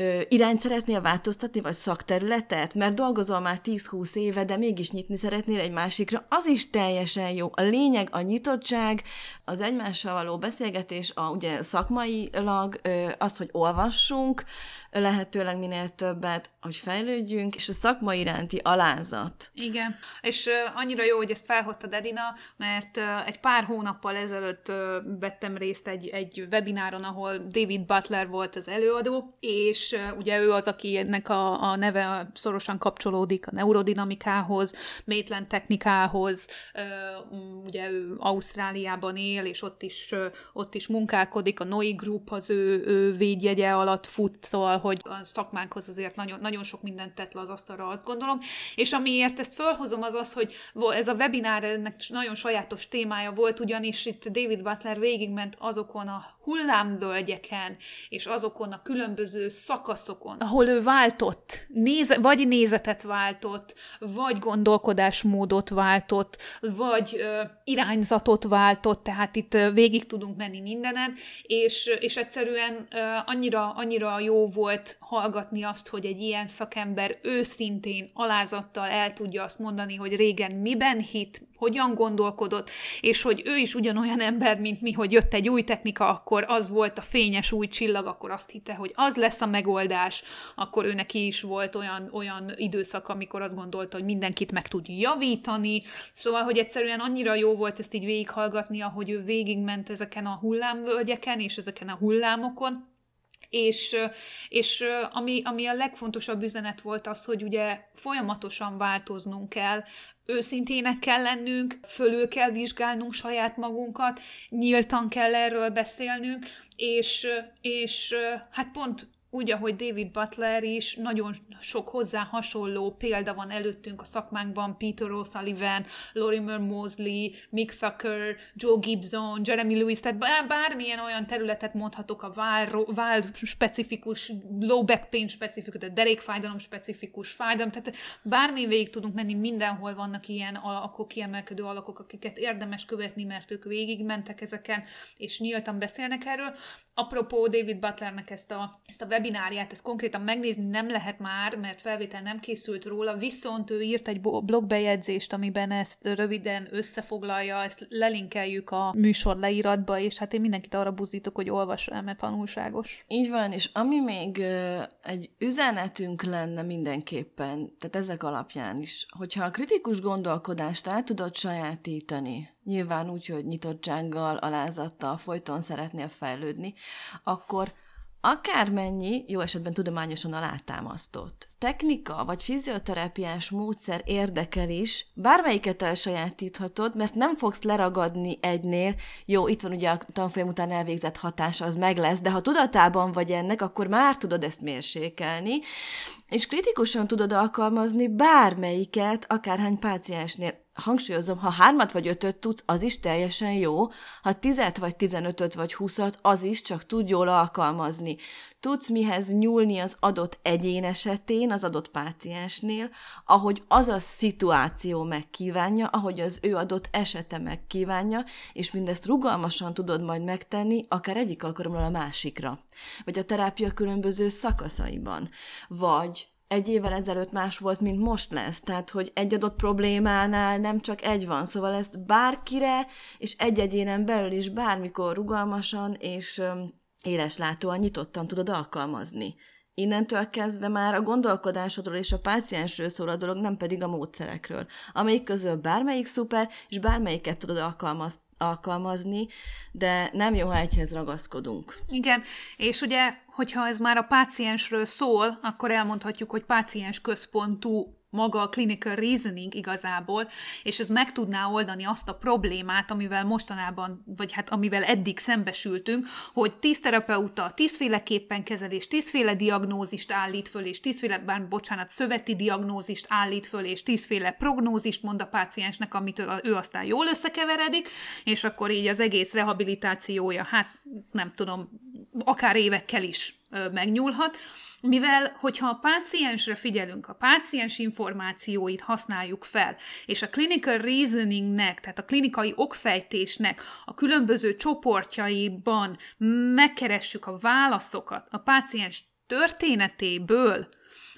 S1: ö, irányt szeretnél változtatni, vagy szakterületet, mert dolgozol már 10-20 éve, de mégis nyitni szeretnél egy másikra, az is teljesen jó. A lényeg a nyitottság, az egymással való beszélgetés, a, ugye szakmailag ö, az, hogy olvassunk, lehetőleg minél többet, hogy fejlődjünk, és a szakma iránti alázat.
S2: Igen, és annyira jó, hogy ezt felhoztad Edina, mert egy pár hónappal ezelőtt uh, vettem részt egy, egy webináron, ahol David Butler volt az előadó, és ugye ő az, aki a, a neve szorosan kapcsolódik a neurodinamikához, Maitland technikához, ugye ő Ausztráliában él, és ott is, ott is munkálkodik, a NOI Group az ő, ő védjegye alatt fut, szóval hogy a szakmánkhoz azért nagyon, nagyon sok mindent tett le az asztalra, azt gondolom. És amiért ezt fölhozom, az az, hogy ez a webinár ennek nagyon sajátos témája volt, ugyanis itt David Butler végigment azokon a hullámvölgyeken, és azokon a különböző szakaszokon, ahol ő váltott, néze, vagy nézetet váltott, vagy gondolkodásmódot váltott, vagy ö, irányzatot váltott, tehát itt ö, végig tudunk menni mindenen, és, és egyszerűen ö, annyira, annyira jó volt hallgatni azt, hogy egy ilyen szakember őszintén, alázattal el tudja azt mondani, hogy régen miben hit, hogyan gondolkodott, és hogy ő is ugyanolyan ember, mint mi, hogy jött egy új technika, akkor az volt a fényes új csillag, akkor azt hitte, hogy az lesz a megoldás, akkor ő neki is volt olyan, olyan időszak, amikor azt gondolta, hogy mindenkit meg tud javítani, szóval, hogy egyszerűen annyira jó volt ezt így végighallgatni, ahogy ő végigment ezeken a hullámvölgyeken és ezeken a hullámokon, és, és ami, ami a legfontosabb üzenet volt az, hogy ugye folyamatosan változnunk kell, őszintének kell lennünk, fölül kell vizsgálnunk saját magunkat, nyíltan kell erről beszélnünk, és, és hát pont úgy, ahogy David Butler is, nagyon sok hozzá hasonló példa van előttünk a szakmánkban, Peter O'Sullivan, Lorimer Mosley, Mick Thucker, Joe Gibson, Jeremy Lewis, tehát bármilyen olyan területet mondhatok a váll, specifikus, low back pain specifikus, tehát derékfájdalom specifikus fájdalom, tehát bármi végig tudunk menni, mindenhol vannak ilyen alakok, kiemelkedő alakok, akiket érdemes követni, mert ők végig mentek ezeken, és nyíltan beszélnek erről. Apropó David Butlernek ezt a, ezt a webinárját, ezt konkrétan megnézni nem lehet már, mert felvétel nem készült róla, viszont ő írt egy blogbejegyzést, amiben ezt röviden összefoglalja, ezt lelinkeljük a műsor leíratba, és hát én mindenkit arra buzdítok, hogy olvassa el, mert tanulságos.
S1: Így van, és ami még egy üzenetünk lenne mindenképpen, tehát ezek alapján is, hogyha a kritikus gondolkodást el tudod sajátítani, nyilván úgy, hogy nyitottsággal, alázattal folyton szeretnél fejlődni, akkor akármennyi, jó esetben tudományosan alátámasztott, technika vagy fizioterápiás módszer érdekel is, bármelyiket elsajátíthatod, mert nem fogsz leragadni egynél, jó, itt van ugye a tanfolyam után elvégzett hatása, az meg lesz, de ha tudatában vagy ennek, akkor már tudod ezt mérsékelni, és kritikusan tudod alkalmazni bármelyiket, akárhány páciensnél hangsúlyozom, ha hármat vagy ötöt tudsz, az is teljesen jó, ha tizet vagy tizenötöt vagy húszat, az is csak tud jól alkalmazni. Tudsz mihez nyúlni az adott egyén esetén, az adott páciensnél, ahogy az a szituáció megkívánja, ahogy az ő adott esete megkívánja, és mindezt rugalmasan tudod majd megtenni, akár egyik alkalommal a másikra. Vagy a terápia különböző szakaszaiban. Vagy egy évvel ezelőtt más volt, mint most lesz. Tehát, hogy egy adott problémánál nem csak egy van. Szóval ezt bárkire, és egy egyénen belül is bármikor rugalmasan és éleslátóan nyitottan tudod alkalmazni. Innentől kezdve már a gondolkodásodról és a páciensről szól a dolog, nem pedig a módszerekről, amelyik közül bármelyik szuper, és bármelyiket tudod alkalmaz, alkalmazni, de nem jó, ha egyhez ragaszkodunk.
S2: Igen, és ugye, hogyha ez már a páciensről szól, akkor elmondhatjuk, hogy páciens központú maga a clinical reasoning igazából, és ez meg tudná oldani azt a problémát, amivel mostanában, vagy hát amivel eddig szembesültünk, hogy tíz terapeuta tízféleképpen kezel, és tízféle diagnózist állít föl, és tízféle, bár bocsánat, szöveti diagnózist állít föl, és tízféle prognózist mond a páciensnek, amitől ő aztán jól összekeveredik, és akkor így az egész rehabilitációja, hát nem tudom, akár évekkel is megnyúlhat, mivel, hogyha a páciensre figyelünk, a páciens információit használjuk fel, és a clinical reasoningnek, tehát a klinikai okfejtésnek a különböző csoportjaiban megkeressük a válaszokat a páciens történetéből,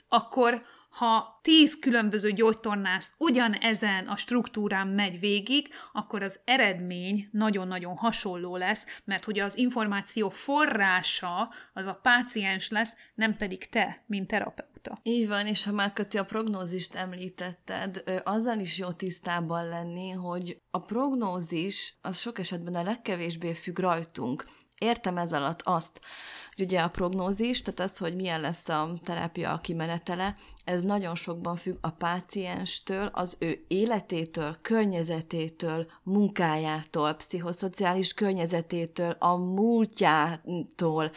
S2: akkor ha tíz különböző gyógytornász ugyanezen a struktúrán megy végig, akkor az eredmény nagyon-nagyon hasonló lesz, mert hogy az információ forrása az a páciens lesz, nem pedig te, mint terapeuta.
S1: Így van, és ha már Kati a prognózist említetted, azzal is jó tisztában lenni, hogy a prognózis az sok esetben a legkevésbé függ rajtunk. Értem ez alatt azt, hogy ugye a prognózis, tehát az, hogy milyen lesz a terápia kimenetele, ez nagyon sokban függ a pácienstől, az ő életétől, környezetétől, munkájától, pszichoszociális környezetétől, a múltjától,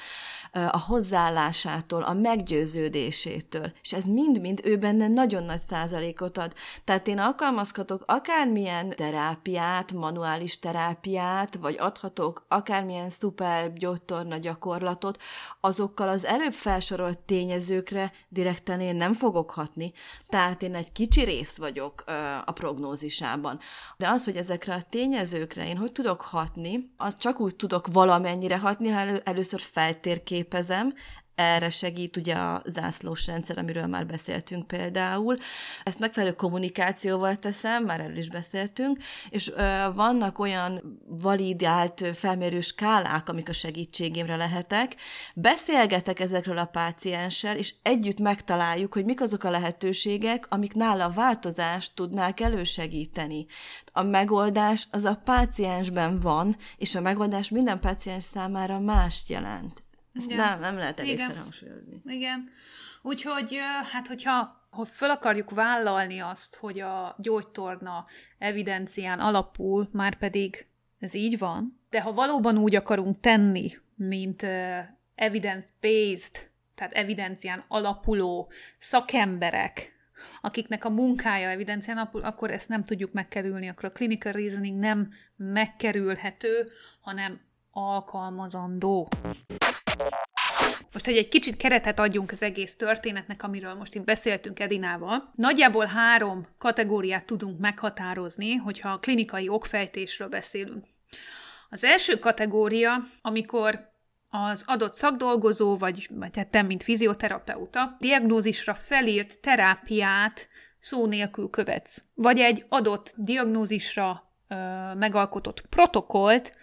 S1: a hozzáállásától, a meggyőződésétől. És ez mind-mind ő benne nagyon nagy százalékot ad. Tehát én alkalmazhatok akármilyen terápiát, manuális terápiát, vagy adhatok akármilyen szuper gyógytorna gyakorlatot, azokkal az előbb felsorolt tényezőkre direkten én nem fogok fogok hatni, tehát én egy kicsi rész vagyok a prognózisában. De az, hogy ezekre a tényezőkre én hogy tudok hatni, az csak úgy tudok valamennyire hatni, ha elő, először feltérképezem, erre segít ugye a zászlós rendszer, amiről már beszéltünk például. Ezt megfelelő kommunikációval teszem, már erről is beszéltünk, és ö, vannak olyan validált felmérő skálák, amik a segítségemre lehetek. Beszélgetek ezekről a pácienssel, és együtt megtaláljuk, hogy mik azok a lehetőségek, amik nála változást tudnák elősegíteni. A megoldás az a páciensben van, és a megoldás minden páciens számára mást jelent. Ezt Igen. nem, nem lehet elégszer hangsúlyozni.
S2: Igen. Úgyhogy, hát hogyha ha föl akarjuk vállalni azt, hogy a gyógytorna evidencián alapul, már pedig ez így van, de ha valóban úgy akarunk tenni, mint uh, evidence-based, tehát evidencián alapuló szakemberek, akiknek a munkája evidencián alapul, akkor ezt nem tudjuk megkerülni, akkor a clinical reasoning nem megkerülhető, hanem alkalmazandó. Most, hogy egy kicsit keretet adjunk az egész történetnek, amiről most itt beszéltünk Edinával, nagyjából három kategóriát tudunk meghatározni, hogyha a klinikai okfejtésről beszélünk. Az első kategória, amikor az adott szakdolgozó, vagy, vagy hát te, mint fizioterapeuta, diagnózisra felírt terápiát szó nélkül követsz. Vagy egy adott diagnózisra ö, megalkotott protokolt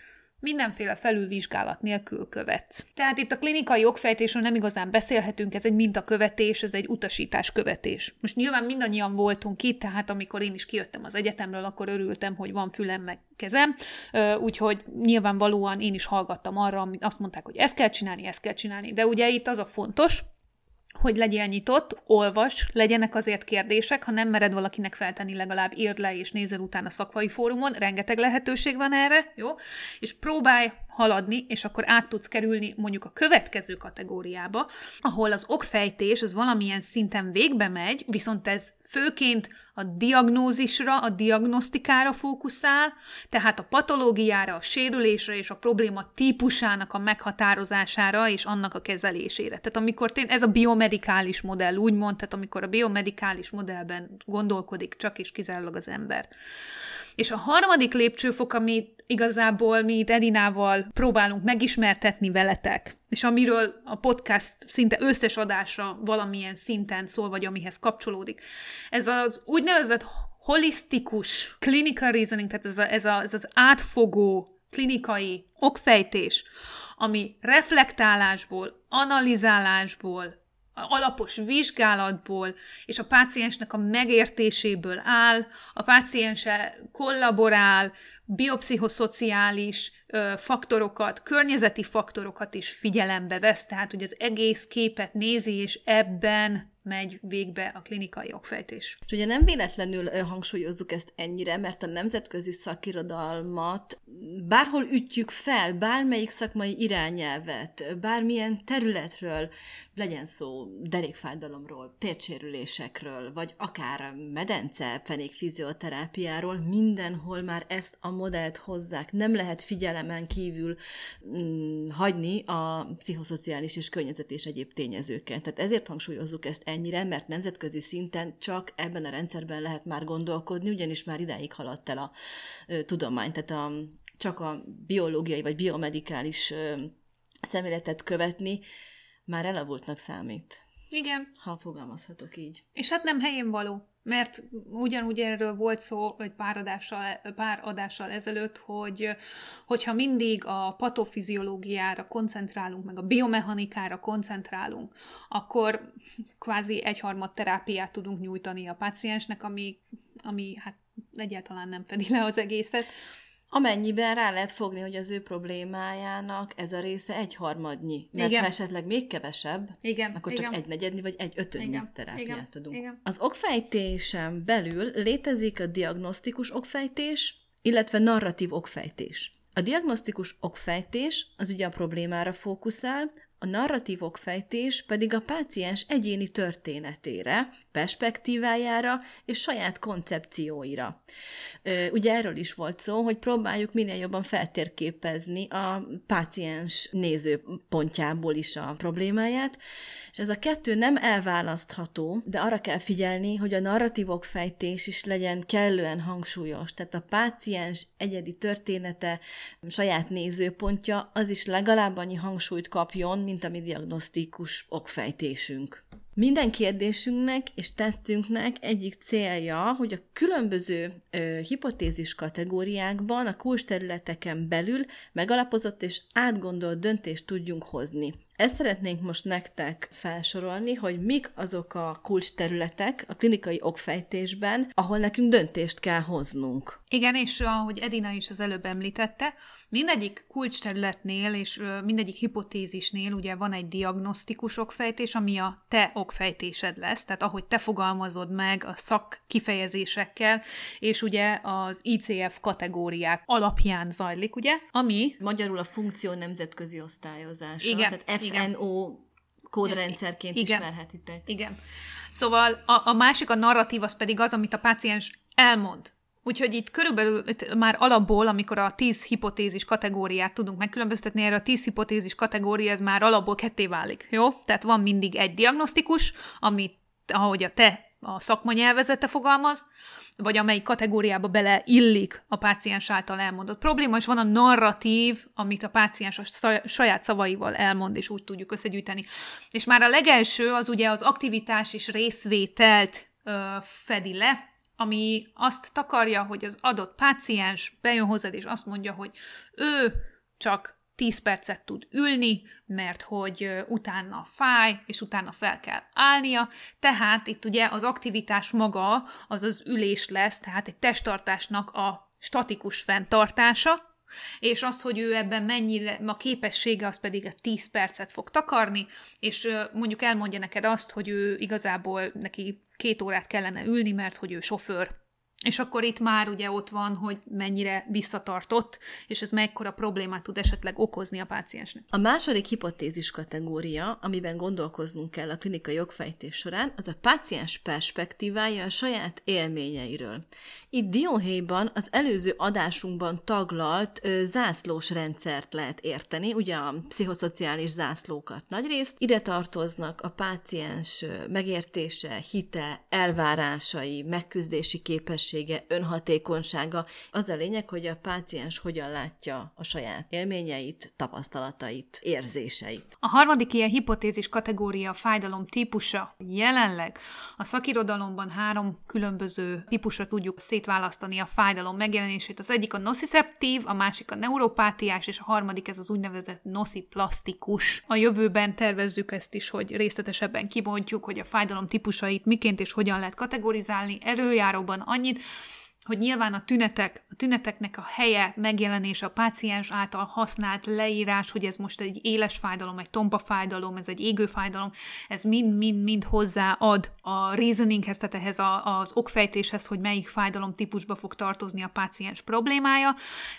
S2: mindenféle felülvizsgálat nélkül követsz. Tehát itt a klinikai okfejtésről nem igazán beszélhetünk, ez egy mintakövetés, ez egy utasításkövetés. Most nyilván mindannyian voltunk itt, tehát amikor én is kijöttem az egyetemről, akkor örültem, hogy van fülem meg kezem, úgyhogy nyilvánvalóan én is hallgattam arra, amit azt mondták, hogy ezt kell csinálni, ezt kell csinálni. De ugye itt az a fontos, hogy legyél nyitott, olvas, legyenek azért kérdések, ha nem mered valakinek feltenni, legalább írd le és nézel utána a szakmai fórumon, rengeteg lehetőség van erre, jó? És próbálj haladni, és akkor át tudsz kerülni mondjuk a következő kategóriába, ahol az okfejtés az valamilyen szinten végbe megy, viszont ez főként a diagnózisra, a diagnosztikára fókuszál, tehát a patológiára, a sérülésre és a probléma típusának a meghatározására és annak a kezelésére. Tehát amikor tény, ez a biomedikális modell, úgymond, tehát amikor a biomedikális modellben gondolkodik csak és kizárólag az ember. És a harmadik lépcsőfok, amit igazából mi itt Edinával próbálunk megismertetni veletek, és amiről a podcast szinte összes adásra valamilyen szinten szól, vagy amihez kapcsolódik. Ez az úgynevezett holisztikus clinical reasoning, tehát ez, a, ez, a, ez az átfogó klinikai okfejtés, ami reflektálásból, analizálásból, alapos vizsgálatból és a páciensnek a megértéséből áll, a páciense kollaborál, biopszichoszociális faktorokat, környezeti faktorokat is figyelembe vesz, tehát hogy az egész képet nézi, és ebben megy végbe a klinikai okfejtés.
S1: És ugye nem véletlenül hangsúlyozzuk ezt ennyire, mert a nemzetközi szakirodalmat bárhol ütjük fel, bármelyik szakmai irányelvet, bármilyen területről, legyen szó derékfájdalomról, tércsérülésekről, vagy akár medence fizioterápiáról, mindenhol már ezt a modellt hozzák. Nem lehet figyelemen kívül mm, hagyni a pszichoszociális és környezet és egyéb tényezőket. Tehát ezért hangsúlyozzuk ezt ennyire, mert nemzetközi szinten csak ebben a rendszerben lehet már gondolkodni, ugyanis már idáig haladt el a ö, tudomány, tehát a, csak a biológiai vagy biomedikális ö, szemléletet követni már elavultnak számít.
S2: Igen.
S1: Ha fogalmazhatok így.
S2: És hát nem helyén való, mert ugyanúgy erről volt szó egy pár adással, pár adással ezelőtt, hogy hogyha mindig a patofiziológiára koncentrálunk, meg a biomechanikára koncentrálunk, akkor kvázi egyharmad terápiát tudunk nyújtani a páciensnek, ami, ami hát egyáltalán nem fedi le az egészet.
S1: Amennyiben rá lehet fogni, hogy az ő problémájának ez a része egy harmadnyi. Mert igen. ha esetleg még kevesebb,
S2: igen,
S1: akkor
S2: igen.
S1: csak egy negyednyi vagy egy ötödnyi
S2: igen,
S1: terápiát
S2: igen,
S1: adunk.
S2: Igen.
S1: Az okfejtésen belül létezik a diagnosztikus okfejtés, illetve narratív okfejtés. A diagnosztikus okfejtés az ugye a problémára fókuszál, a narratív okfejtés pedig a páciens egyéni történetére, perspektívájára és saját koncepcióira. Ugye erről is volt szó, hogy próbáljuk minél jobban feltérképezni a páciens nézőpontjából is a problémáját, és ez a kettő nem elválasztható, de arra kell figyelni, hogy a narratív okfejtés is legyen kellően hangsúlyos, tehát a páciens egyedi története, saját nézőpontja, az is legalább annyi hangsúlyt kapjon, mint a mi diagnosztikus okfejtésünk. Minden kérdésünknek és tesztünknek egyik célja, hogy a különböző ö, hipotézis kategóriákban, a kulcsterületeken belül megalapozott és átgondolt döntést tudjunk hozni. Ezt szeretnénk most nektek felsorolni, hogy mik azok a kulcsterületek a klinikai okfejtésben, ahol nekünk döntést kell hoznunk.
S2: Igen, és ahogy Edina is az előbb említette, mindegyik kulcsterületnél és mindegyik hipotézisnél ugye van egy diagnosztikus okfejtés, ami a te okfejtésed lesz, tehát ahogy te fogalmazod meg a szak kifejezésekkel, és ugye az ICF kategóriák alapján zajlik, ugye, ami...
S1: Magyarul a funkció nemzetközi osztályozása,
S2: Igen,
S1: tehát FNO kódrendszerként
S2: Igen.
S1: ismerhetitek.
S2: Igen. Szóval a, a másik, a narratív, az pedig az, amit a páciens elmond. Úgyhogy itt körülbelül már alapból, amikor a 10 hipotézis kategóriát tudunk megkülönböztetni, erre a 10 hipotézis kategória, ez már alapból ketté válik, jó? Tehát van mindig egy diagnosztikus, amit, ahogy a te a szakmanyelvezete fogalmaz, vagy amelyik kategóriába bele illik a páciens által elmondott probléma, és van a narratív, amit a páciens a saját szavaival elmond, és úgy tudjuk összegyűjteni. És már a legelső az ugye az aktivitás és részvételt ö, fedi le, ami azt takarja, hogy az adott páciens bejön hozzád, és azt mondja, hogy ő csak 10 percet tud ülni, mert hogy utána fáj, és utána fel kell állnia. Tehát itt ugye az aktivitás maga az az ülés lesz, tehát egy testtartásnak a statikus fenntartása, és azt, hogy ő ebben mennyire, a képessége, az pedig ez 10 percet fog takarni, és mondjuk elmondja neked azt, hogy ő igazából neki két órát kellene ülni, mert hogy ő sofőr, és akkor itt már ugye ott van, hogy mennyire visszatartott, és ez mekkora problémát tud esetleg okozni a páciensnek.
S1: A második hipotézis kategória, amiben gondolkoznunk kell a klinikai jogfejtés során, az a páciens perspektívája a saját élményeiről. Itt Dióhéjban az előző adásunkban taglalt ö, zászlós rendszert lehet érteni, ugye a pszichoszociális zászlókat nagyrészt. Ide tartoznak a páciens megértése, hite, elvárásai, megküzdési képessége, egészsége, önhatékonysága. Az a lényeg, hogy a páciens hogyan látja a saját élményeit, tapasztalatait, érzéseit.
S2: A harmadik ilyen hipotézis kategória a fájdalom típusa. Jelenleg a szakirodalomban három különböző típusra tudjuk szétválasztani a fájdalom megjelenését. Az egyik a nociceptív, a másik a neuropátiás, és a harmadik ez az úgynevezett nociplasztikus. A jövőben tervezzük ezt is, hogy részletesebben kibontjuk, hogy a fájdalom típusait miként és hogyan lehet kategorizálni. Előjáróban annyit, hogy nyilván a tünetek, a tüneteknek a helye, megjelenése a páciens által használt leírás, hogy ez most egy éles fájdalom, egy tompa fájdalom, ez egy égő fájdalom, ez mind-mind-mind hozzáad a reasoninghez, tehát ehhez a, az okfejtéshez, hogy melyik fájdalom típusba fog tartozni a páciens problémája.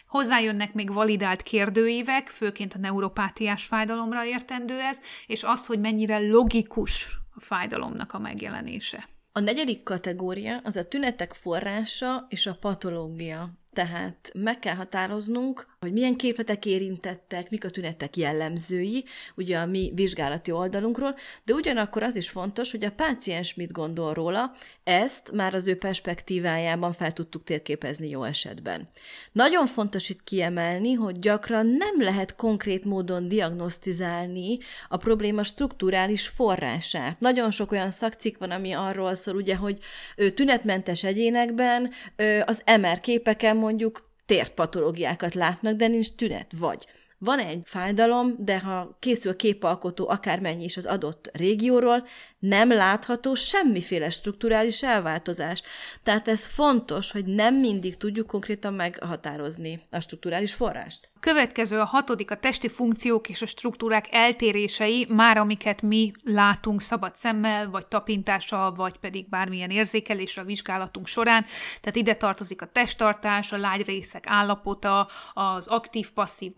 S2: Hozzájönnek még validált kérdőívek, főként a neuropátiás fájdalomra értendő ez, és az, hogy mennyire logikus a fájdalomnak a megjelenése.
S1: A negyedik kategória az a tünetek forrása és a patológia. Tehát meg kell határoznunk, hogy milyen képletek érintettek, mik a tünetek jellemzői, ugye a mi vizsgálati oldalunkról, de ugyanakkor az is fontos, hogy a páciens mit gondol róla, ezt már az ő perspektívájában fel tudtuk térképezni jó esetben. Nagyon fontos itt kiemelni, hogy gyakran nem lehet konkrét módon diagnosztizálni a probléma strukturális forrását. Nagyon sok olyan szakcik van, ami arról szól, ugye, hogy tünetmentes egyénekben az MR képeken mondjuk térpatológiákat látnak, de nincs tünet, vagy van egy fájdalom, de ha készül képalkotó akármennyi is az adott régióról, nem látható semmiféle strukturális elváltozás. Tehát ez fontos, hogy nem mindig tudjuk konkrétan meghatározni a strukturális forrást.
S2: Következő a hatodik a testi funkciók és a struktúrák eltérései, már amiket mi látunk szabad szemmel, vagy tapintással, vagy pedig bármilyen érzékelésre a vizsgálatunk során. Tehát ide tartozik a testtartás, a lágy részek állapota, az aktív-passzív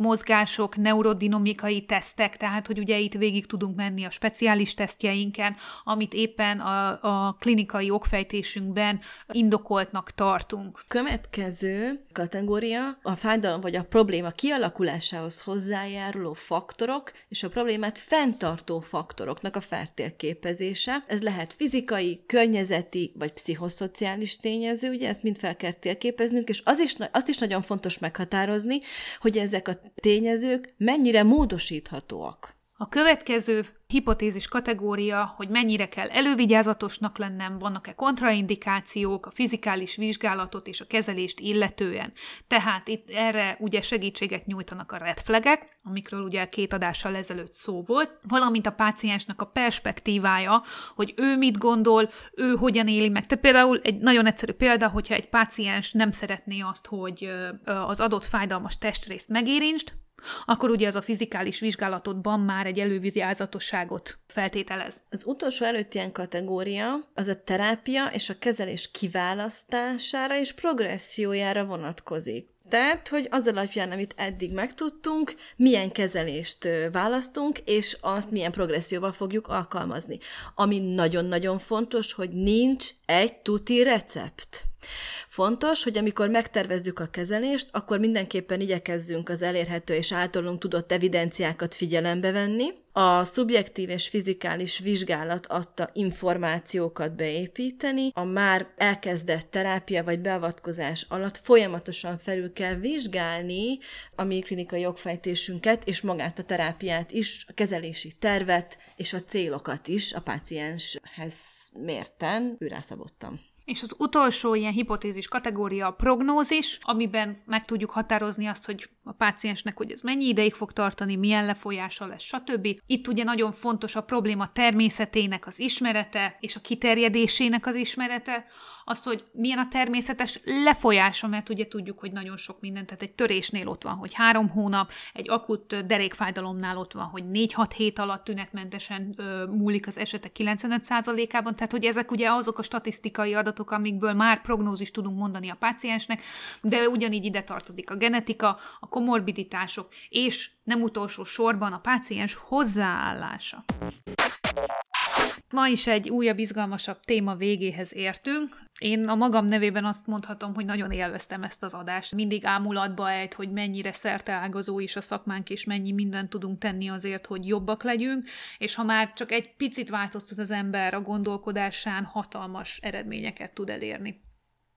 S2: mozgások, neurodinamikai tesztek, tehát hogy ugye itt végig tudunk menni a speciális tesztjeinken, amit éppen a, a klinikai okfejtésünkben indokoltnak tartunk.
S1: Következő kategória a fájdalom vagy a probléma kialakulásához hozzájáruló faktorok és a problémát fenntartó faktoroknak a feltérképezése. Ez lehet fizikai, környezeti vagy pszichoszociális tényező, ugye ezt mind fel kell térképeznünk, és az is, azt is nagyon fontos meghatározni, hogy ezek a tényezők mennyire módosíthatóak.
S2: A következő hipotézis kategória, hogy mennyire kell elővigyázatosnak lennem, vannak-e kontraindikációk a fizikális vizsgálatot és a kezelést illetően. Tehát itt erre ugye segítséget nyújtanak a red flagek, amikről ugye két adással ezelőtt szó volt, valamint a páciensnek a perspektívája, hogy ő mit gondol, ő hogyan éli meg. Tehát például egy nagyon egyszerű példa, hogyha egy páciens nem szeretné azt, hogy az adott fájdalmas testrészt megérintsd, akkor ugye az a fizikális vizsgálatodban már egy elővigyázatosságot feltételez.
S1: Az utolsó előtt ilyen kategória az a terápia és a kezelés kiválasztására és progressziójára vonatkozik. Tehát, hogy az alapján, amit eddig megtudtunk, milyen kezelést választunk, és azt milyen progresszióval fogjuk alkalmazni. Ami nagyon-nagyon fontos, hogy nincs egy tuti recept. Fontos, hogy amikor megtervezzük a kezelést, akkor mindenképpen igyekezzünk az elérhető és általunk tudott evidenciákat figyelembe venni. A szubjektív és fizikális vizsgálat adta információkat beépíteni, a már elkezdett terápia vagy beavatkozás alatt folyamatosan felül kell vizsgálni a mi klinikai jogfejtésünket, és magát a terápiát is, a kezelési tervet és a célokat is a pácienshez mérten őrászabottam.
S2: És az utolsó ilyen hipotézis kategória a prognózis, amiben meg tudjuk határozni azt, hogy a páciensnek, hogy ez mennyi ideig fog tartani, milyen lefolyása lesz, stb. Itt ugye nagyon fontos a probléma természetének az ismerete és a kiterjedésének az ismerete, az, hogy milyen a természetes lefolyása, mert ugye tudjuk, hogy nagyon sok minden, tehát egy törésnél ott van, hogy három hónap, egy akut derékfájdalomnál ott van, hogy 4-6 hét alatt tünetmentesen ö, múlik az esetek 95%-ában, tehát hogy ezek ugye azok a statisztikai adatok, amikből már prognózis tudunk mondani a páciensnek, de ugyanígy ide tartozik a genetika, a komorbiditások, és nem utolsó sorban a páciens hozzáállása. Ma is egy újabb, izgalmasabb téma végéhez értünk. Én a magam nevében azt mondhatom, hogy nagyon élveztem ezt az adást. Mindig ámulatba ejt, hogy mennyire ágazó is a szakmánk, és mennyi mindent tudunk tenni azért, hogy jobbak legyünk, és ha már csak egy picit változtat az ember a gondolkodásán, hatalmas eredményeket tud elérni.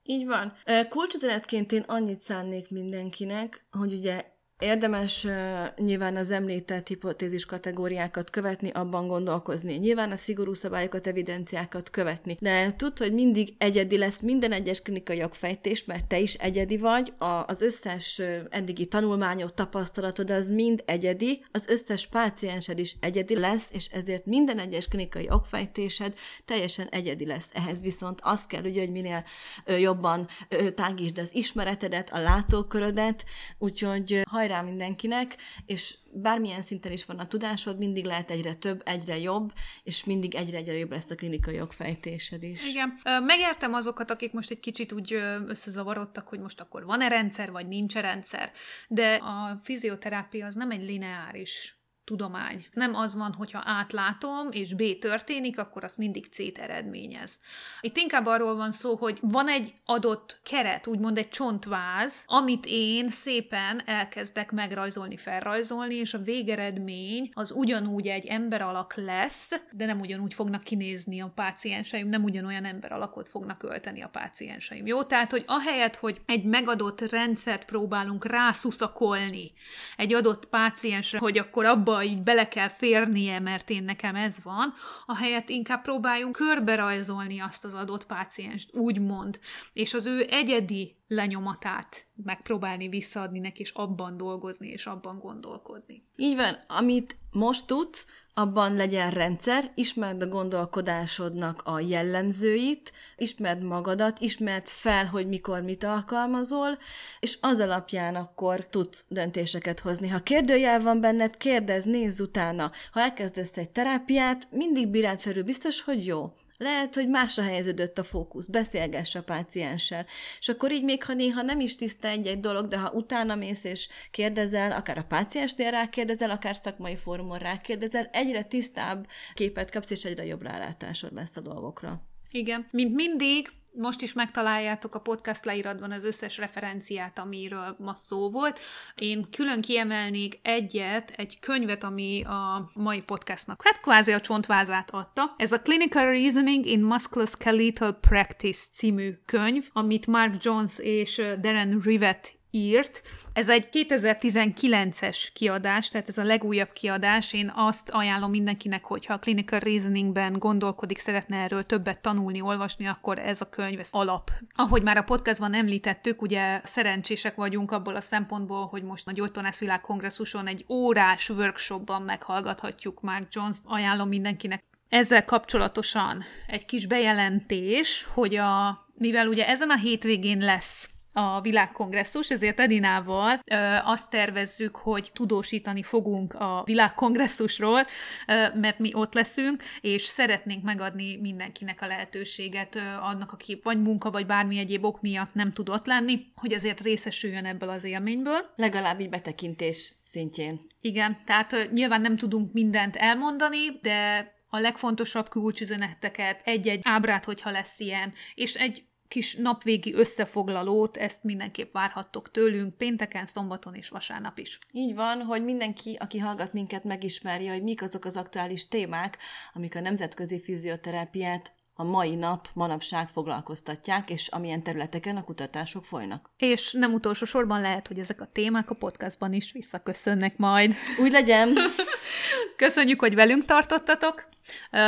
S1: Így van. Kulcsüzenetként én annyit szánnék mindenkinek, hogy ugye Érdemes uh, nyilván az említett hipotézis kategóriákat követni, abban gondolkozni. Nyilván a szigorú szabályokat, evidenciákat követni. De tudd, hogy mindig egyedi lesz minden egyes klinikai jogfejtés, mert te is egyedi vagy, a, az összes eddigi tanulmányod, tapasztalatod az mind egyedi, az összes páciensed is egyedi lesz, és ezért minden egyes klinikai jogfejtésed teljesen egyedi lesz. Ehhez viszont az kell, ugye, hogy minél jobban tágítsd az ismeretedet, a látókörödet, úgyhogy uh, hajrá mindenkinek, és bármilyen szinten is van a tudásod, mindig lehet egyre több, egyre jobb, és mindig egyre-egyre jobb lesz a klinikai jogfejtésed is.
S2: Igen. Megértem azokat, akik most egy kicsit úgy összezavarodtak, hogy most akkor van-e rendszer, vagy nincs -e rendszer, de a fizioterápia az nem egy lineáris tudomány. Nem az van, hogyha átlátom, és B történik, akkor az mindig C-t eredményez. Itt inkább arról van szó, hogy van egy adott keret, úgymond egy csontváz, amit én szépen elkezdek megrajzolni, felrajzolni, és a végeredmény az ugyanúgy egy ember alak lesz, de nem ugyanúgy fognak kinézni a pácienseim, nem ugyanolyan ember alakot fognak ölteni a pácienseim. Jó? Tehát, hogy ahelyett, hogy egy megadott rendszert próbálunk rászuszakolni egy adott páciensre, hogy akkor abba így bele kell férnie, mert én nekem ez van, ahelyett inkább próbáljunk körberajzolni azt az adott pácienst, úgymond, és az ő egyedi lenyomatát megpróbálni visszaadni neki, és abban dolgozni, és abban gondolkodni.
S1: Így van, amit most tudsz, abban legyen rendszer, ismerd a gondolkodásodnak a jellemzőit, ismerd magadat, ismerd fel, hogy mikor mit alkalmazol, és az alapján akkor tudsz döntéseket hozni. Ha kérdőjel van benned, kérdezz, nézz utána. Ha elkezdesz egy terápiát, mindig bírád felül biztos, hogy jó. Lehet, hogy másra helyeződött a fókusz, beszélgess a pácienssel. És akkor így még, ha néha nem is tiszta egy-egy dolog, de ha utána mész és kérdezel, akár a páciensnél rákérdezel, akár szakmai fórumon rákérdezel, egyre tisztább képet kapsz, és egyre jobb rálátásod lesz a dolgokra.
S2: Igen. Mint mindig, most is megtaláljátok a podcast leíratban az összes referenciát, amiről ma szó volt. Én külön kiemelnék egyet, egy könyvet, ami a mai podcastnak hát kvázi a csontvázát adta. Ez a Clinical Reasoning in Musculoskeletal Practice című könyv, amit Mark Jones és Darren Rivet írt. Ez egy 2019-es kiadás, tehát ez a legújabb kiadás. Én azt ajánlom mindenkinek, hogyha a clinical reasoningben gondolkodik, szeretne erről többet tanulni, olvasni, akkor ez a könyv, ez alap. Ahogy már a podcastban említettük, ugye szerencsések vagyunk abból a szempontból, hogy most a Gyógytornász világkongresszuson egy órás workshopban meghallgathatjuk Mark Jones. Ajánlom mindenkinek ezzel kapcsolatosan egy kis bejelentés, hogy a, mivel ugye ezen a hétvégén lesz a világkongresszus, ezért Edinával ö, azt tervezzük, hogy tudósítani fogunk a világkongresszusról, ö, mert mi ott leszünk, és szeretnénk megadni mindenkinek a lehetőséget ö, annak, aki vagy munka, vagy bármi egyéb ok miatt nem tud ott lenni, hogy azért részesüljön ebből az élményből.
S1: Legalább így betekintés szintjén.
S2: Igen, tehát ö, nyilván nem tudunk mindent elmondani, de a legfontosabb kulcsüzeneteket, egy-egy ábrát, hogyha lesz ilyen, és egy kis napvégi összefoglalót, ezt mindenképp várhattok tőlünk pénteken, szombaton és vasárnap is.
S1: Így van, hogy mindenki, aki hallgat minket, megismerje, hogy mik azok az aktuális témák, amik a nemzetközi fizioterápiát a mai nap, manapság foglalkoztatják, és amilyen területeken a kutatások folynak.
S2: És nem utolsó sorban lehet, hogy ezek a témák a podcastban is visszaköszönnek majd.
S1: Úgy legyen!
S2: Köszönjük, hogy velünk tartottatok!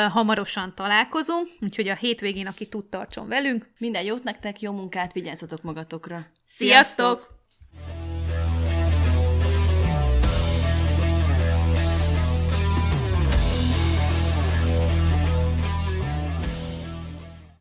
S2: Hamarosan találkozunk, úgyhogy a hétvégén, aki tud, tartson velünk.
S1: Minden jót nektek, jó munkát, vigyázzatok magatokra!
S2: Sziasztok! Sziasztok!